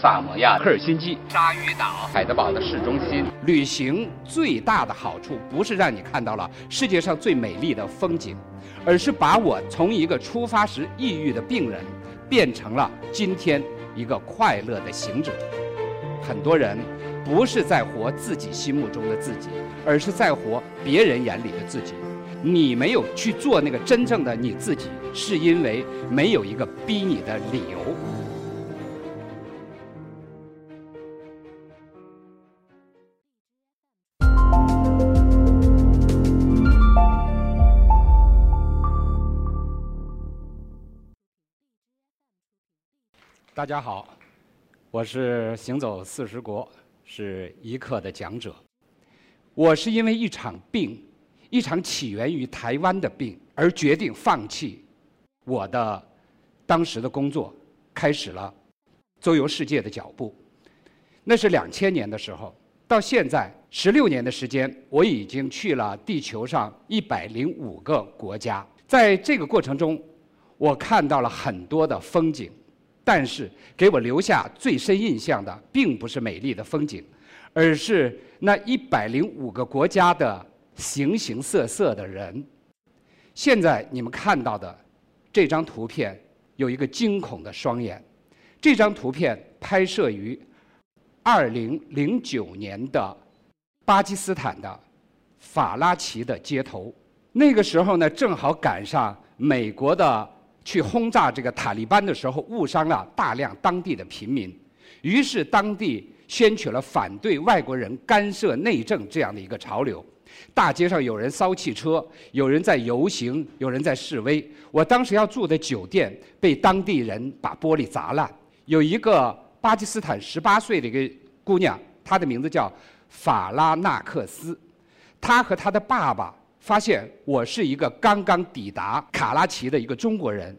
萨摩亚、赫尔辛基、鲨鱼岛、海德堡的市中心。旅行最大的好处不是让你看到了世界上最美丽的风景，而是把我从一个出发时抑郁的病人，变成了今天一个快乐的行者。很多人不是在活自己心目中的自己，而是在活别人眼里的自己。你没有去做那个真正的你自己，是因为没有一个逼你的理由。大家好，我是行走四十国，是一课的讲者。我是因为一场病。一场起源于台湾的病，而决定放弃我的当时的工作，开始了周游世界的脚步。那是两千年的时候，到现在十六年的时间，我已经去了地球上一百零五个国家。在这个过程中，我看到了很多的风景，但是给我留下最深印象的，并不是美丽的风景，而是那一百零五个国家的。形形色色的人，现在你们看到的这张图片有一个惊恐的双眼。这张图片拍摄于二零零九年的巴基斯坦的法拉奇的街头。那个时候呢，正好赶上美国的去轰炸这个塔利班的时候，误伤了大量当地的平民。于是当地掀起了反对外国人干涉内政这样的一个潮流。大街上有人烧汽车，有人在游行，有人在示威。我当时要住的酒店被当地人把玻璃砸烂。有一个巴基斯坦十八岁的一个姑娘，她的名字叫法拉纳克斯。她和她的爸爸发现我是一个刚刚抵达卡拉奇的一个中国人，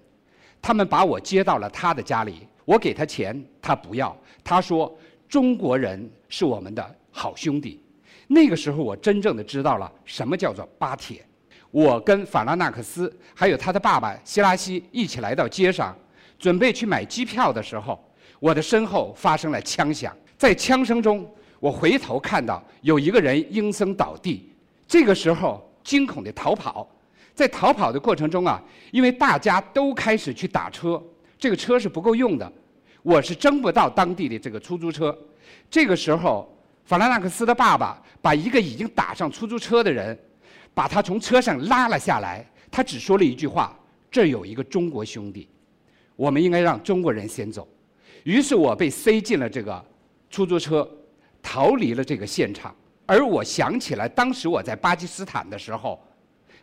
他们把我接到了他的家里。我给他钱，他不要。他说：“中国人是我们的好兄弟。”那个时候，我真正的知道了什么叫做巴铁。我跟法拉纳克斯还有他的爸爸希拉西一起来到街上，准备去买机票的时候，我的身后发生了枪响。在枪声中，我回头看到有一个人应声倒地。这个时候，惊恐的逃跑。在逃跑的过程中啊，因为大家都开始去打车，这个车是不够用的，我是争不到当地的这个出租车。这个时候。法拉纳克斯的爸爸把一个已经打上出租车的人，把他从车上拉了下来。他只说了一句话：“这有一个中国兄弟，我们应该让中国人先走。”于是我被塞进了这个出租车，逃离了这个现场。而我想起来，当时我在巴基斯坦的时候，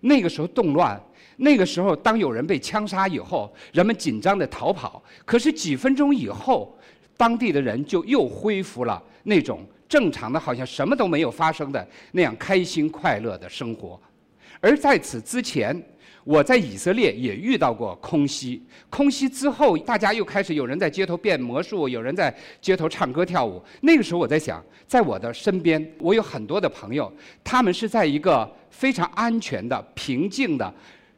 那个时候动乱，那个时候当有人被枪杀以后，人们紧张的逃跑。可是几分钟以后，当地的人就又恢复了那种。正常的，好像什么都没有发生的那样开心快乐的生活。而在此之前，我在以色列也遇到过空袭。空袭之后，大家又开始有人在街头变魔术，有人在街头唱歌跳舞。那个时候，我在想，在我的身边，我有很多的朋友，他们是在一个非常安全的、平静的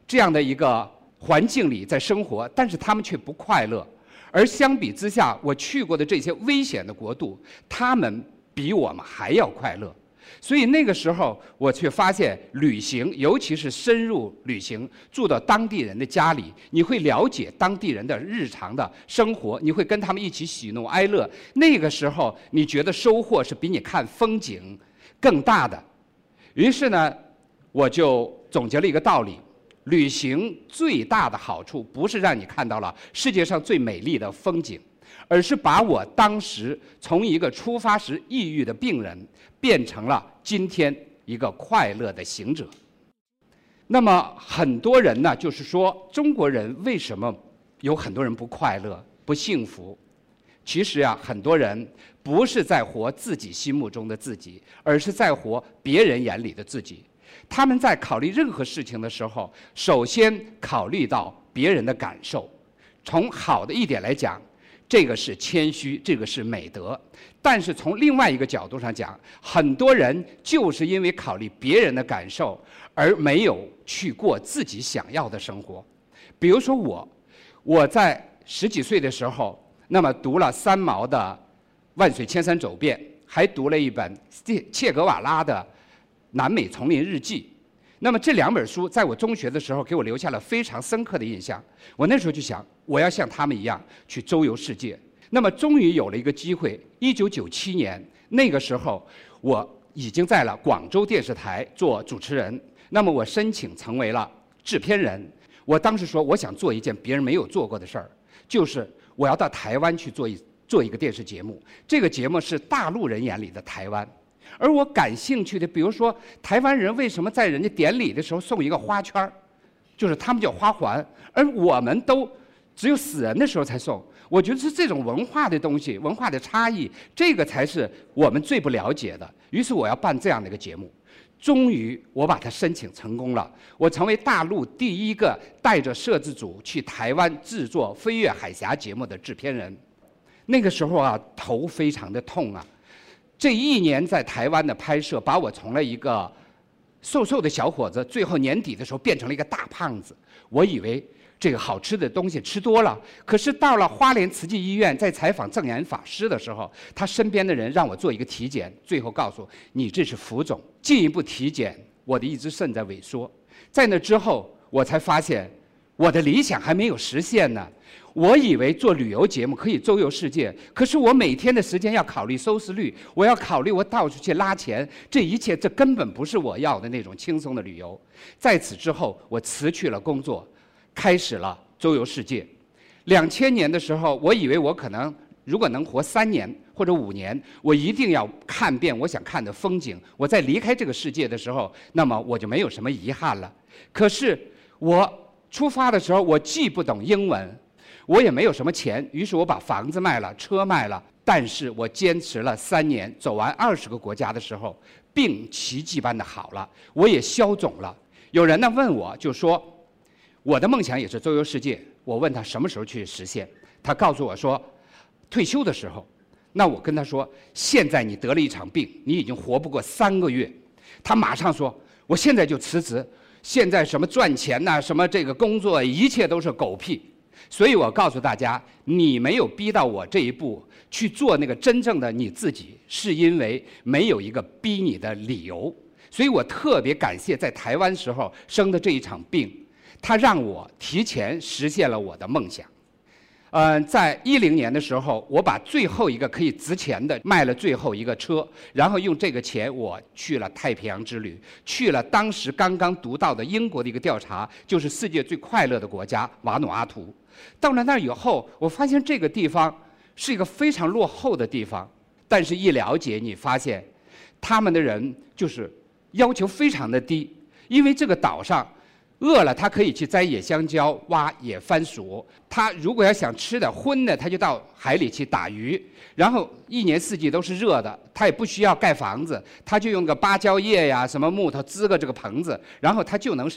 这样的一个环境里在生活，但是他们却不快乐。而相比之下，我去过的这些危险的国度，他们。比我们还要快乐，所以那个时候我却发现，旅行，尤其是深入旅行，住到当地人的家里，你会了解当地人的日常的生活，你会跟他们一起喜怒哀乐。那个时候，你觉得收获是比你看风景更大的。于是呢，我就总结了一个道理：旅行最大的好处，不是让你看到了世界上最美丽的风景。而是把我当时从一个出发时抑郁的病人，变成了今天一个快乐的行者。那么很多人呢，就是说中国人为什么有很多人不快乐、不幸福？其实啊，很多人不是在活自己心目中的自己，而是在活别人眼里的自己。他们在考虑任何事情的时候，首先考虑到别人的感受。从好的一点来讲。这个是谦虚，这个是美德。但是从另外一个角度上讲，很多人就是因为考虑别人的感受，而没有去过自己想要的生活。比如说我，我在十几岁的时候，那么读了三毛的万水千山走遍》，还读了一本切切格瓦拉的《南美丛林日记》。那么这两本书在我中学的时候给我留下了非常深刻的印象。我那时候就想，我要像他们一样去周游世界。那么终于有了一个机会。一九九七年那个时候，我已经在了广州电视台做主持人。那么我申请成为了制片人。我当时说，我想做一件别人没有做过的事儿，就是我要到台湾去做一做一个电视节目。这个节目是大陆人眼里的台湾，而我感兴趣的，比如说台湾人为什么在人家典礼的时候送一个花圈儿，就是他们叫花环，而我们都只有死人的时候才送。我觉得是这种文化的东西，文化的差异，这个才是我们最不了解的。于是我要办这样的一个节目。终于，我把它申请成功了。我成为大陆第一个带着摄制组去台湾制作《飞越海峡》节目的制片人。那个时候啊，头非常的痛啊。这一年在台湾的拍摄，把我从了一个瘦瘦的小伙子，最后年底的时候变成了一个大胖子。我以为。这个好吃的东西吃多了，可是到了花莲慈济医院，在采访正言法师的时候，他身边的人让我做一个体检，最后告诉我你这是浮肿。进一步体检，我的一只肾在萎缩。在那之后，我才发现我的理想还没有实现呢。我以为做旅游节目可以周游世界，可是我每天的时间要考虑收视率，我要考虑我到处去拉钱，这一切这根本不是我要的那种轻松的旅游。在此之后，我辞去了工作。开始了周游世界。两千年的时候，我以为我可能如果能活三年或者五年，我一定要看遍我想看的风景。我在离开这个世界的时候，那么我就没有什么遗憾了。可是我出发的时候，我既不懂英文，我也没有什么钱，于是我把房子卖了，车卖了。但是我坚持了三年，走完二十个国家的时候，病奇迹般的好了，我也消肿了。有人呢问我就说。我的梦想也是周游世界。我问他什么时候去实现，他告诉我说，退休的时候。那我跟他说，现在你得了一场病，你已经活不过三个月。他马上说，我现在就辞职。现在什么赚钱呐，什么这个工作，一切都是狗屁。所以我告诉大家，你没有逼到我这一步去做那个真正的你自己，是因为没有一个逼你的理由。所以我特别感谢在台湾时候生的这一场病。他让我提前实现了我的梦想。嗯，在一零年的时候，我把最后一个可以值钱的卖了最后一个车，然后用这个钱我去了太平洋之旅，去了当时刚刚读到的英国的一个调查，就是世界最快乐的国家瓦努阿图。到了那儿以后，我发现这个地方是一个非常落后的地方，但是一了解，你发现他们的人就是要求非常的低，因为这个岛上。饿了，他可以去摘野香蕉、挖野番薯。他如果要想吃的荤的，他就到海里去打鱼。然后一年四季都是热的，他也不需要盖房子，他就用个芭蕉叶呀、什么木头支个这个棚子，然后他就能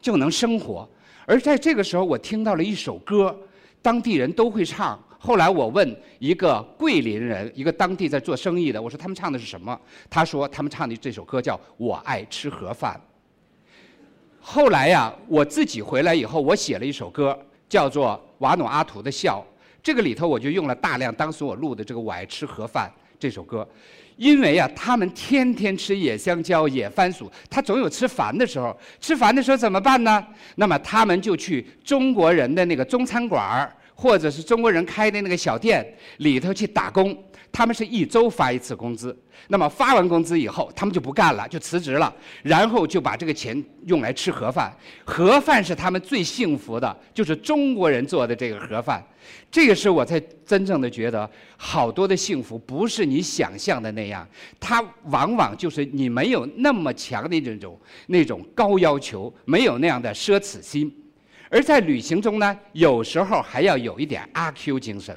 就能生活。而在这个时候，我听到了一首歌，当地人都会唱。后来我问一个桂林人，一个当地在做生意的，我说他们唱的是什么？他说他们唱的这首歌叫《我爱吃盒饭》。后来呀，我自己回来以后，我写了一首歌，叫做《瓦努阿图的笑》。这个里头我就用了大量当时我录的这个“我爱吃盒饭”这首歌，因为啊，他们天天吃野香蕉、野番薯，他总有吃烦的时候。吃烦的时候怎么办呢？那么他们就去中国人的那个中餐馆儿，或者是中国人开的那个小店里头去打工。他们是一周发一次工资，那么发完工资以后，他们就不干了，就辞职了，然后就把这个钱用来吃盒饭。盒饭是他们最幸福的，就是中国人做的这个盒饭。这个时候我才真正的觉得，好多的幸福不是你想象的那样，它往往就是你没有那么强的那种那种高要求，没有那样的奢侈心。而在旅行中呢，有时候还要有一点阿 Q 精神。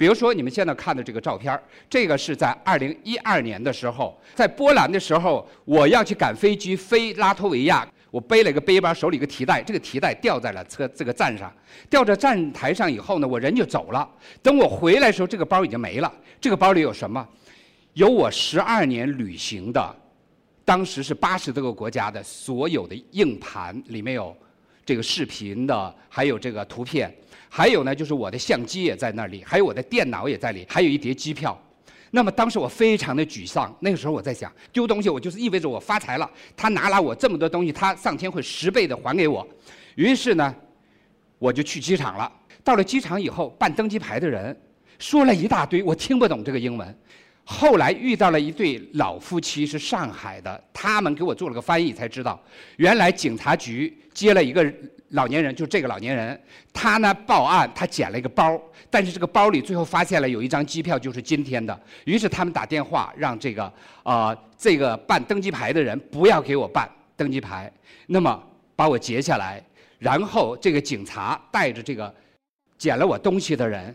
比如说，你们现在看的这个照片这个是在二零一二年的时候，在波兰的时候，我要去赶飞机飞拉脱维亚，我背了一个背包，手里一个提袋，这个提袋掉在了车这个站上，掉在站台上以后呢，我人就走了。等我回来的时候，这个包已经没了。这个包里有什么？有我十二年旅行的，当时是八十多个国家的所有的硬盘，里面有这个视频的，还有这个图片。还有呢，就是我的相机也在那里，还有我的电脑也在里，还有一叠机票。那么当时我非常的沮丧，那个时候我在想，丢东西我就是意味着我发财了。他拿了我这么多东西，他上天会十倍的还给我。于是呢，我就去机场了。到了机场以后，办登机牌的人说了一大堆，我听不懂这个英文。后来遇到了一对老夫妻，是上海的，他们给我做了个翻译，才知道原来警察局接了一个老年人，就这个老年人，他呢报案，他捡了一个包，但是这个包里最后发现了有一张机票，就是今天的。于是他们打电话让这个啊这个办登机牌的人不要给我办登机牌，那么把我截下来，然后这个警察带着这个捡了我东西的人。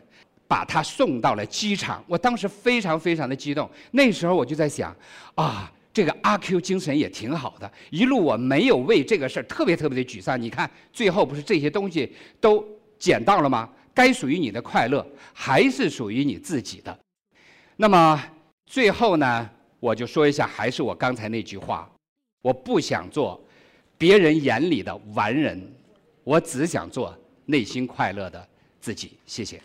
把他送到了机场，我当时非常非常的激动。那时候我就在想，啊，这个阿 Q 精神也挺好的。一路我没有为这个事儿特别特别的沮丧。你看，最后不是这些东西都捡到了吗？该属于你的快乐还是属于你自己的。那么最后呢，我就说一下，还是我刚才那句话，我不想做别人眼里的完人，我只想做内心快乐的自己。谢谢。